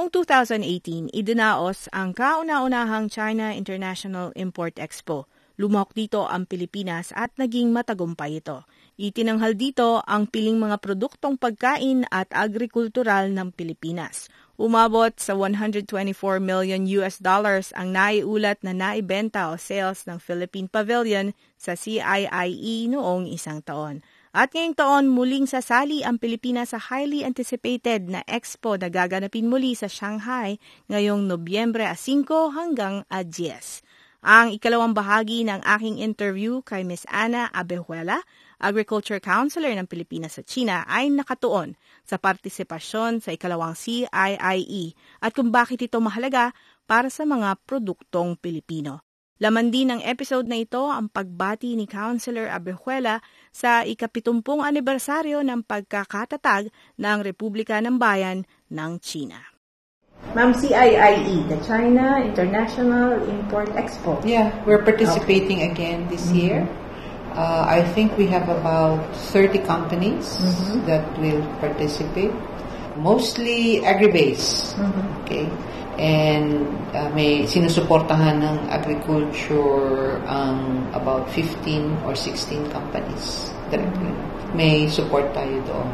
Noong 2018, idinaos ang kauna-unahang China International Import Expo. Lumok dito ang Pilipinas at naging matagumpay ito. Itinanghal dito ang piling mga produktong pagkain at agrikultural ng Pilipinas. Umabot sa 124 million US dollars ang naiulat na naibenta o sales ng Philippine Pavilion sa CIIE noong isang taon. At ngayong taon, muling sasali ang Pilipinas sa highly anticipated na expo na gaganapin muli sa Shanghai ngayong Nobyembre 5 hanggang 10. Ang ikalawang bahagi ng aking interview kay Ms. Ana Abejuela, Agriculture Counselor ng Pilipinas sa China, ay nakatuon sa partisipasyon sa ikalawang CIIE at kung bakit ito mahalaga para sa mga produktong Pilipino. Laman din ng episode na ito ang pagbati ni Councilor Abejuela sa ikapitumpung anibersaryo ng pagkakatatag ng Republika ng Bayan ng China. Ma'am, CIIE, the China International Import Expo. Yeah, we're participating okay. again this mm-hmm. year. Uh, I think we have about 30 companies mm-hmm. that will participate, mostly agri-base. Mm-hmm. Okay. And uh, may sinusuportahan ng agriculture ang um, about 15 or 16 companies directly. May support tayo doon.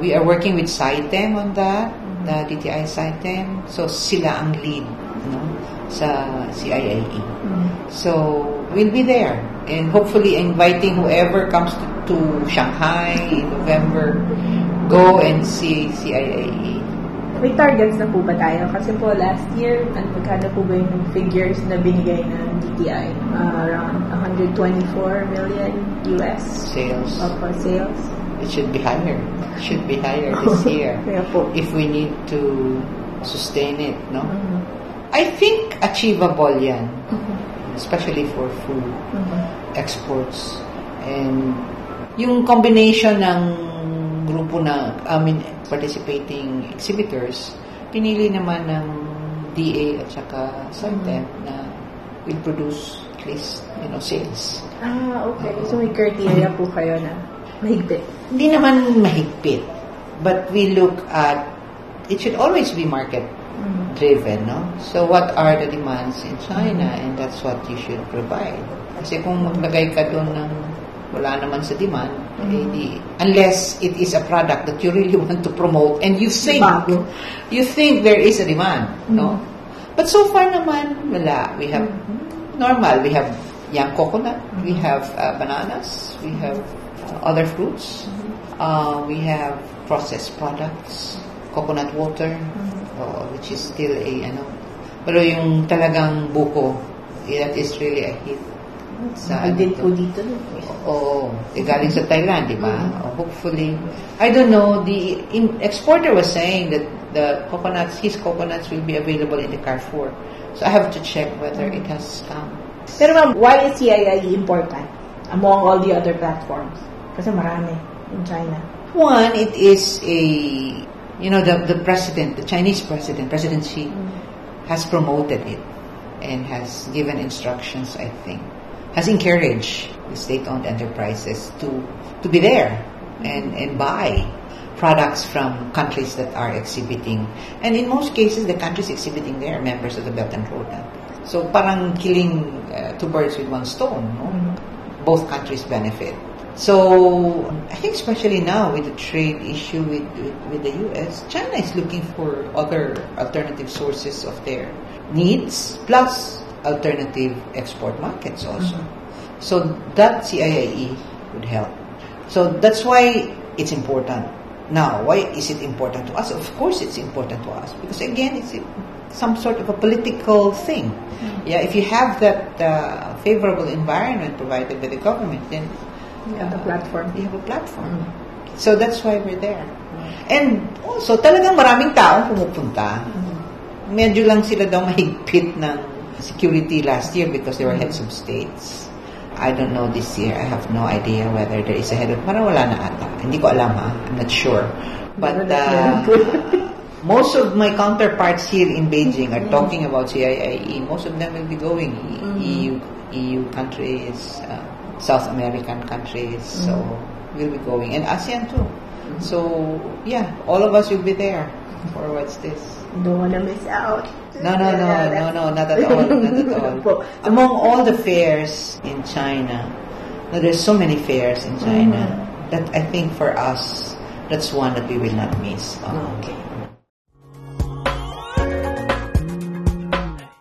We are working with SciTem on that, the DTI SciTem. So, sila ang lead no, sa CIIE. Mm-hmm. So, we'll be there. And hopefully, inviting whoever comes to, to Shanghai in November, go and see CIIE. May targets na po ba tayo? Kasi po last year, ano magkano po ba yung figures na binigay ng DTI? Uh, around 124 million US sales. Of uh, sales. It should be higher. It should be higher this year. yeah, po. If we need to sustain it, no? Mm-hmm. I think achievable yan. Mm-hmm. Especially for food mm-hmm. exports. And yung combination ng grupo na, I mean, participating exhibitors, pinili naman ng DA at saka SciTem mm-hmm. na will produce at least, you know, sales. Ah, okay. Uh, so may criteria po kayo na mahigpit? Hindi naman mahigpit. But we look at, it should always be market mm-hmm. driven, no? So what are the demands in China mm-hmm. and that's what you should provide. Kasi kung maglagay ka doon ng wala naman sa demand, mm-hmm. eh, di, unless it is a product that you really want to promote and you think, Bago. you think there is a demand, mm-hmm. no? But so far naman, wala. We have mm-hmm. normal, we have young coconut, mm-hmm. we have uh, bananas, we have uh, other fruits, mm-hmm. uh, we have processed products, coconut water, mm-hmm. uh, which is still a, ano, pero yung talagang buko, that is really a hit. Sa din po dito. Oo. Eh, galing sa Thailand, di ba? Mm-hmm. Hopefully. I don't know, the in, exporter was saying that the coconuts, his coconuts will be available in the Carrefour. So I have to check whether it has come. Pero ma'am, why is CII important among all the other platforms? Kasi marami in China. One, it is a, you know, the, the president, the Chinese president, President Xi, mm. has promoted it and has given instructions, I think, has encouraged the state-owned enterprises to to be there and and buy products from countries that are exhibiting. And in most cases, the countries exhibiting there are members of the Belt and Road. So parang killing uh, two birds with one stone. No? Mm-hmm. Both countries benefit. So I think especially now with the trade issue with, with, with the U.S., China is looking for other alternative sources of their needs, plus alternative export markets also. Mm-hmm. So that CIIE would help. So that's why it's important. Now, why is it important to us? Of course, it's important to us because again, it's some sort of a political thing. Mm-hmm. Yeah, if you have that uh, favorable environment provided by the government, then you have uh, a platform. You have a platform. Mm-hmm. So that's why we're there. Mm-hmm. And also, talagang maraming taong pumupunta. Mm-hmm. Medyo lang sila daw mahigpit ng security last year because they were heads of states. I don't know this year. I have no idea whether there is a head of... Parang wala na ata. Hindi ko alam ha. I'm not sure. But uh, most of my counterparts here in Beijing are talking about CIIE. Most of them will be going. EU, EU countries, uh, South American countries. So we'll be going. And ASEAN too. So yeah, all of us will be there for what's this. Don't wanna miss out. No, no, no, no, no, not at all, not at all. Among all the fairs in China, no, there's so many fairs in China that I think for us, that's one that we will not miss. Uh, Okay.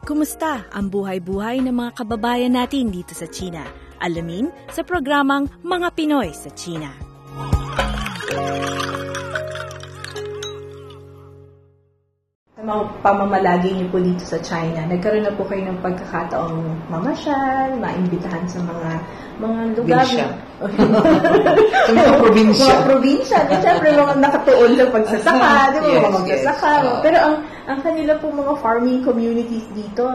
Kumusta ang buhay-buhay ng mga kababayan natin dito sa China? Alamin sa programang Mga Pinoy sa China. Mga pamamalagi niyo po dito sa China, nagkaroon na po kayo ng pagkakataong mamasyal, maimbitahan sa mga mga lugar. Probinsya. Sa mga probinsya. Mga probinsya. Di syempre mga nakatuon sa pagsasaka, di ba? Yes, mga magsasaka. yes. Pero ang ang kanila po mga farming communities dito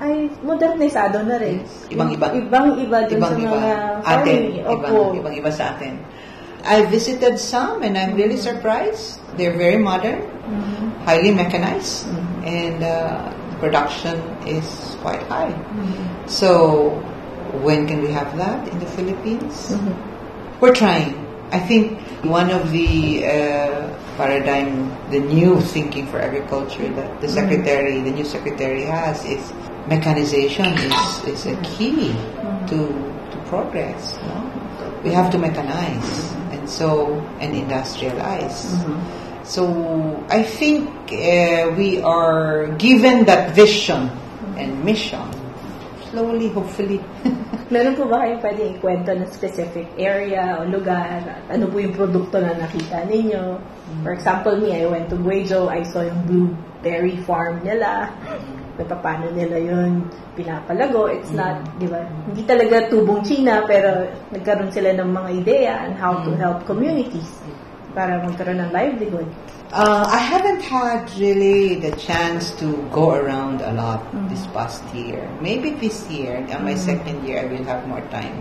ay modernisado na rin. Ibang-iba. Ibang-iba din sa Ibang-iba. mga Atin. farming. Ibang, Opo. ibang-iba sa atin. I visited some and I'm really surprised. They're very modern, Mm-hmm. highly mechanized, and uh, production is quite high. Mm-hmm. So, when can we have that in the Philippines? Mm-hmm. We're trying. I think one of the uh, paradigm, the new thinking for agriculture that the secretary, the new secretary has is mechanization is, is a key to, to progress. No? We have to mechanize so and industrialize. So I think uh, we are given that vision and mission. Slowly, hopefully. Meron po ba kayong pwedeng ikwento ng specific area o lugar? Ano po yung produkto na nakita ninyo? For example, me, I went to Guizhou. I saw yung blueberry farm nila. Kung paano nila yun pinapalago. It's not, di ba? Hindi talaga tubong China, pero nagkaroon sila ng mga ideya on how to help communities para magkaroon ng livelihood. Uh, I haven't had really the chance to go around a lot this past year. Maybe this year, on my second year, I will have more time.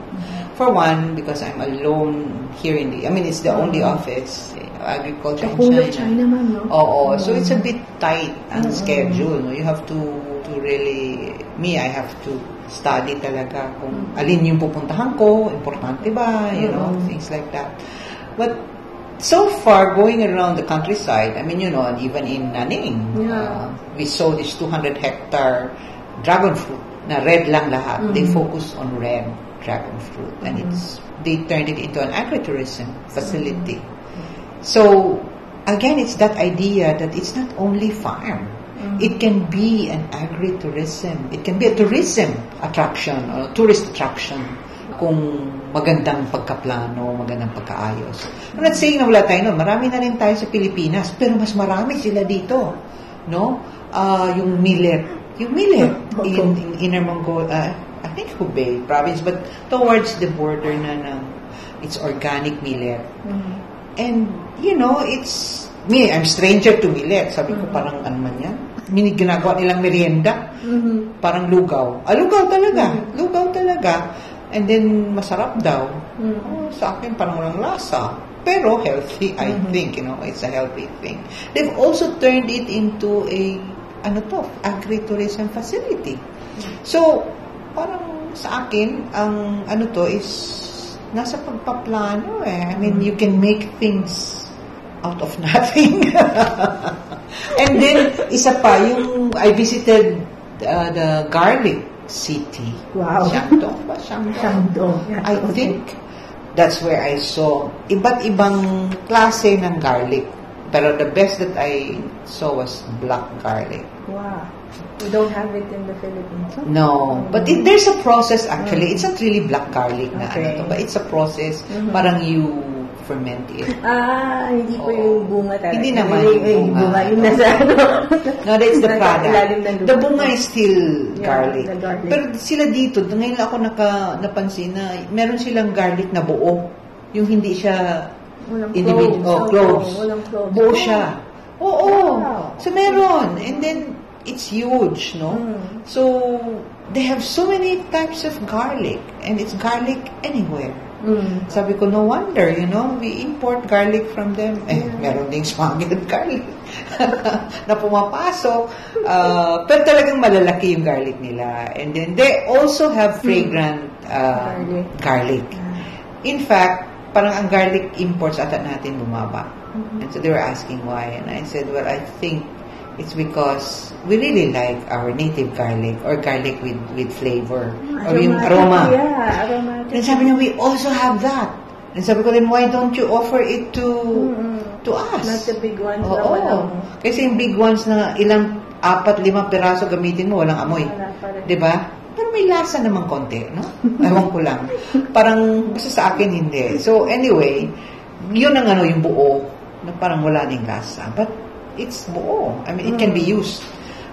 For one, because I'm alone here in the, I mean, it's the only office, eh, agriculture The in of China, ma'am, no? Oo, so it's a bit tight ang schedule. No? You have to really, me, I have to study talaga kung alin yung pupuntahan ko, importante ba, you know, mm-hmm. things like that. But so far, going around the countryside, I mean, you know, and even in Naning, Yeah. uh, we saw this 200 hectare dragon fruit na red lang lahat. They mm-hmm. focus on red dragon fruit. And mm-hmm. it's, they turned it into an agritourism facility. So, again, it's that idea that it's not only farm. It can be an agritourism. It can be a tourism attraction or tourist attraction kung magandang pagkaplano, magandang pagkaayos. I'm not saying na wala tayo nun. Marami na rin tayo sa Pilipinas, pero mas marami sila dito. No? Ah, yung millet. Yung millet in, in Inner Mongolia, I think Hubei province, but towards the border na ng it's organic millet. And, you know, it's, me, I'm stranger to millet. Sabi ko, parang ano man yan? Mini ginagawa nilang merienda. Parang lugaw. Ah, lugaw talaga. Lugaw talaga. And then, masarap daw. Oh, sa akin, parang walang lasa. Pero healthy, I think, you know, it's a healthy thing. They've also turned it into a, ano to, agritourism facility. So, parang sa akin, ang ano to is, nasa pagpaplano eh. I mean, you can make things out of nothing. And then, isa pa, yung I visited uh, the garlic city. Wow. Shandong ba? Shandong. Shandong. I think that's where I saw iba't ibang klase ng garlic. Pero the best that I saw was black garlic. Wow. We don't have it in the Philippines. huh? No, but it, there's a process actually. It's not really black garlic na Okay. ano to, but it's a process. Parang you ferment it. Ah, hindi po yung bunga talaga. Hindi naman Yung, yung yung bunga. bunga. Yung nasa ano. No, that's the product. The bunga is still Yeah, garlic. the garlic. Pero sila dito, ngayon ako naka, napansin na meron silang garlic na buo. Yung hindi siya Walang individual. cloves. Oh, cloves. Oo, walang cloves. Buo siya. Oo. Wow. So meron. And then, it's huge, no? Mm. So they have so many types of garlic, and it's garlic anywhere. Mm. Sabi ko, no wonder, you know, we import garlic from them. Eh, meron ding smuggled garlic na pumapasok. Uh, pero talagang malalaki yung garlic nila. And then they also have fragrant uh, Garlic. garlic. In fact, parang ang garlic imports ata natin bumaba. And so they were asking why. And I said, well, I think it's because we really like our native garlic or garlic with with flavor. or yung Aromatic, aroma. Yeah, aromatic. Then sabi niya, we also have that. And sabi ko, then why don't you offer it to Mm-mm. to us? Not the big ones Oo. na walang... Kasi yung big ones na ilang apat, limang piraso gamitin mo, walang amoy. Wala rin. 'Di ba? Pero may lasa naman konti, no? Ewan ko lang. Parang, basta sa akin hindi. So, anyway, yun ang ano, yung buo, na parang wala ning lasa. But, it's buo. I mean, it can be used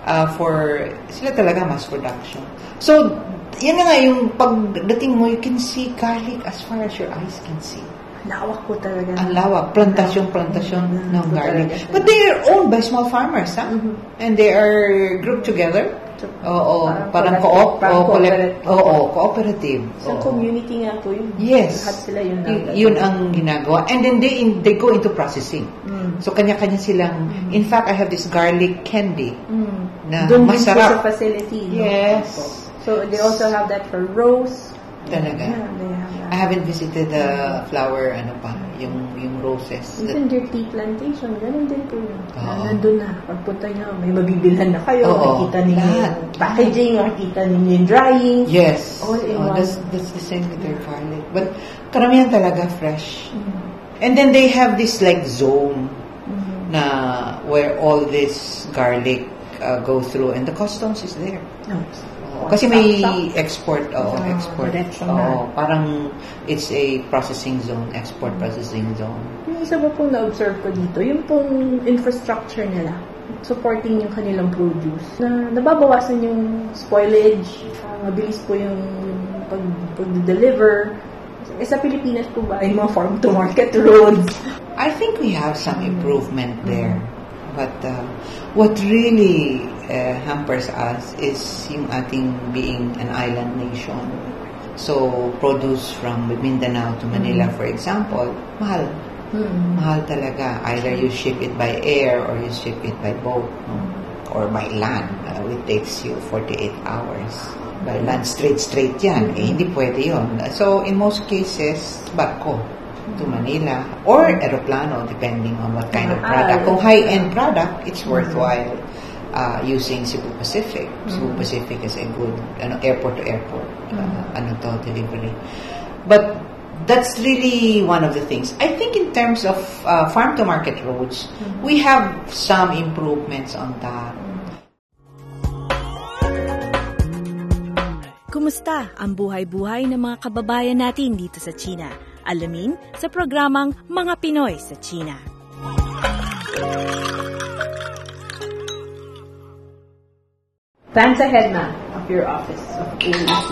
uh, for, sila talaga mass production. So, yan na nga yung pagdating mo, you can see garlic as far as your eyes can see. Nawak ko talaga. Ang lawak, plantasyon-plantasyon ng Mm, garlic. talaga. But they are owned by small farmers, ha? Mhm. And they are grouped together. Oo, parang, Parang co-op. parang Oo, collect- cooperative. Oo, cooperative. Sa Oo. community nga po yun. Yes. Lahat sila yun. Y- yun ang ginagawa. And then they in, they go into processing. Mm. So, kanya-kanya silang, in fact, I have this garlic candy. Mm. Na Doon po masarap. sa facility. no? Yes. So, they also have that for rose. Talaga. Yeah. I haven't visited the flower, ano pa, yung, yung roses. Even their tea plantation, ganun din po yun. Na nandun na. Pagpunta nyo, may mabibilhan na kayo. Oo. Makikita ninyo yung packaging, makikita ninyo yung drying. Yes. All in Oh, one. that's, that's the same with their garlic. But karamihan talaga fresh. Mm. And then they have this like zone Mhm. na where all this garlic uh, go through and the customs is there. No. Kasi may export, oo, Ah, export. Oo, na. parang it's a processing zone, export processing zone. Yung isa pa pong na-observe ko dito, yung pong infrastructure nila, supporting yung kanilang produce, na nababawasan yung spoilage, ah, mabilis po yung pag, pag-deliver. Eh, sa Pilipinas po ba, yung mga farm-to-market roads, I think we have some improvement there. But uh, what really uh, hampers us is yung ating being an island nation. So, produce from Mindanao to Manila, for example, mahal. hmm. Mahal talaga. Either you ship it by air or you ship it by boat no? or by land. Uh, it takes you 48 hours. By land, straight-straight yan. Eh, hindi pwede yon. So, in most cases, barko to Manila or aeroplano depending on what kind of Ah, product. Kung high-end product, it's worthwhile uh, using Cebu Pacific. Cebu Mm. Pacific is a good ano, airport to airport uh, Mm. ano to, delivery. But that's really one of the things. I think in terms of uh, farm to market roads, Mm-hmm. we have some improvements on that. Kumusta ang buhay-buhay ng mga kababayan natin dito sa China? Alamin sa programang Mga Pinoy sa China. Plans ahead, ma'am, of your office of AEC.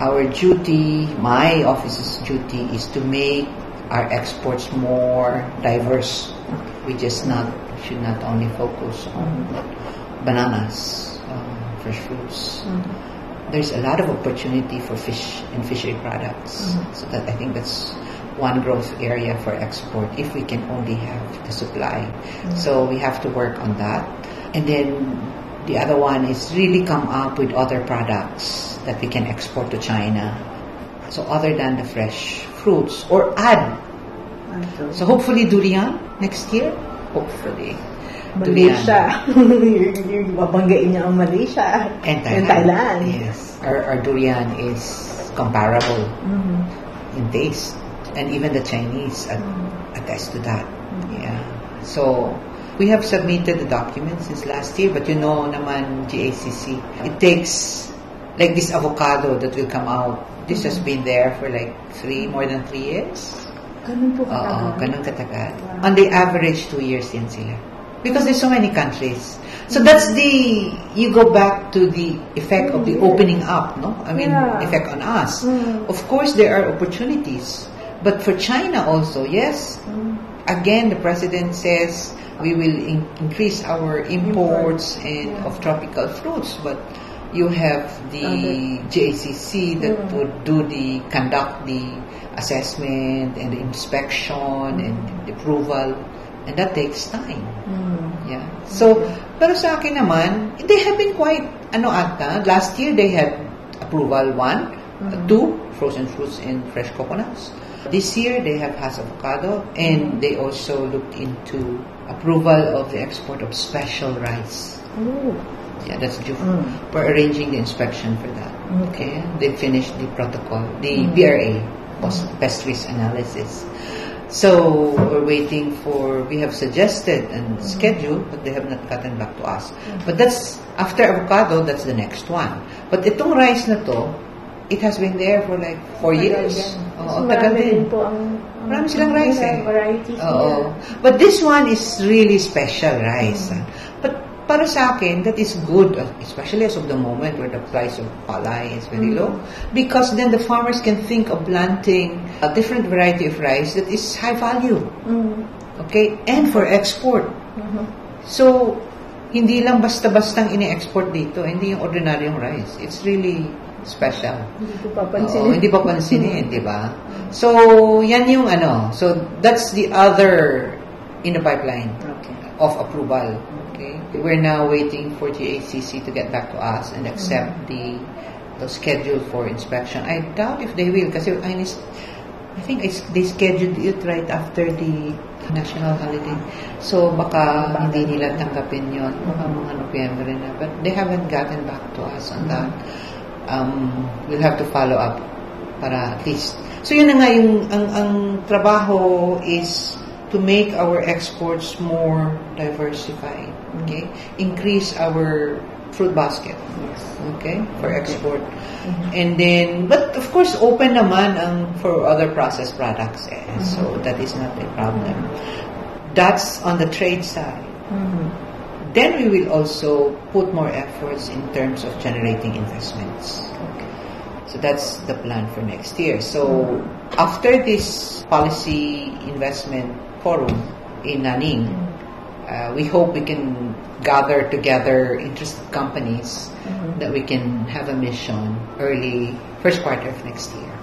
Our duty, my office's duty, is to make our exports more diverse. We just not should not only focus on bananas, uh, fresh fruits. There's a lot of opportunity for fish and fishery products. So that I think that's one growth area for export if we can only have the supply. So we have to work on that. And then the other one is really come up with other products that we can export to China. So other than the fresh fruits or add. So hopefully durian next year. Hopefully. Malaysia. yung babanggain niya ang Malaysia. And Thailand. And Thailand. Yes. Our, our durian is comparable Mhm. in taste. And even the Chinese at, attest to that. Yeah. So, we have submitted the documents since last year, but you know naman, GACC, it takes, like this avocado that will come out, this has been there for like three, more than three years. Ganun po Oo, katagal. ganun katagal. Wow. On the average, two years din sila. Because there's so many countries. So that's the, you go back to the effect of the opening up, no? I mean, Yeah. effect on us. Mm. Of course, there are opportunities. But for China also, yes, Mm. again, the president says we will in- increase our imports and Yeah. of tropical fruits, but you have the JCC that Mm. would do the conduct the assessment and the inspection and the approval, and that takes time. Mm. Yeah. So, pero sa akin naman, they have been quite, ano ata, last year they had approval one, Mhm. two, frozen fruits and fresh coconuts. This year they have has avocado and they also looked into approval of the export of special rice. Oh. Yeah, that's due. Mm. We're arranging the inspection for that. Okay. They finished the protocol, the Mm. BRA, pest risk analysis. So we're waiting for. We have suggested and Mm. scheduled, but they have not gotten back to us. But that's after avocado. That's the next one. But itong rice na to, it has been there for like four years. Oo, Oo, tagal din. po ang, ang Marami silang rice eh. Varieties Oo. nila. But this one is really special rice. Mm. But para sa akin, that is good, uh, especially as of the moment where the price of palay is very Mm. low. Because then the farmers can think of planting a different variety of rice that is high value. Mm. Okay? And for export. Mhm. So, hindi lang basta-bastang ini-export dito, hindi yung ordinaryong rice. It's really special. Hindi ko papansin. Oo, hindi pa pansinin, di ba? So, yan yung ano. So, that's the other in the pipeline Okay. of approval. Okay? We're now waiting for GACC to get back to us and accept the the schedule for inspection. I doubt if they will kasi I, I think I, they scheduled it right after the national holiday. So, baka hindi nila tanggapin yun. Baka mga Nobyembre na. But they haven't gotten back to us on that. Um, we'll have to follow up para at least. So, yun na nga yung ang, ang trabaho is to make our exports more diversified. Okay? Increase our fruit basket. Yes. Okay? For export. Mhm. And then, but of course, open naman ang for other processed products. Eh. So, that is not a problem. That's on the trade side. Mhm. Then we will also put more efforts in terms of generating investments. Okay. So that's the plan for next year. So after this policy investment forum in Nanning, uh, we hope we can gather together interested companies Mhm. that we can have a mission early first quarter of next year.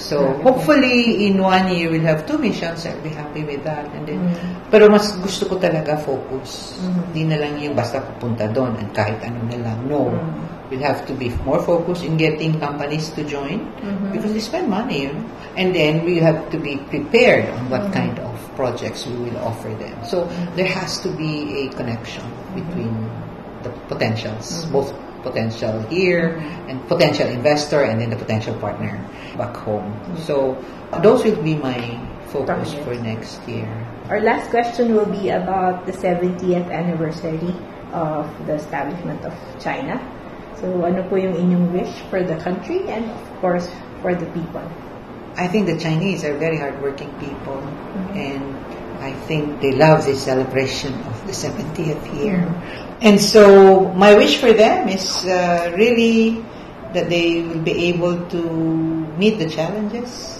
So hopefully in one year we'll have two missions. I'll be happy with that. And then, Mhm. pero mas gusto ko talaga focus. Hindi na lang yung basta pupunta doon and kahit ano na lang. No. Mhm. We'll have to be more focused in getting companies to join Mhm. because they spend money, you know. And then we have to be prepared on what Mhm. kind of projects we will offer them. So there has to be a connection between the potentials, Mhm. both potential here and potential investor and then the potential partner back home. So those will be my focus for next year. Our last question will be about the 70th anniversary of the establishment of China. So, ano po yung inyong wish for the country and, of course, for the people? I think the Chinese are very hardworking people, Mhm. and I think they love this celebration of the 70th year. Mhm. And so, my wish for them is uh, really that they will be able to meet the challenges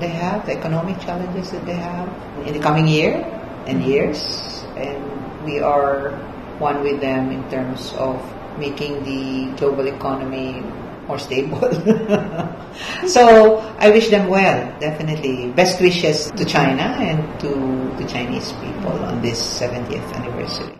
they have, the economic challenges that they have in the coming year and years. And we are one with them in terms of making the global economy more stable. so I wish them well, definitely. Best wishes to China and to the Chinese people on this 70th anniversary.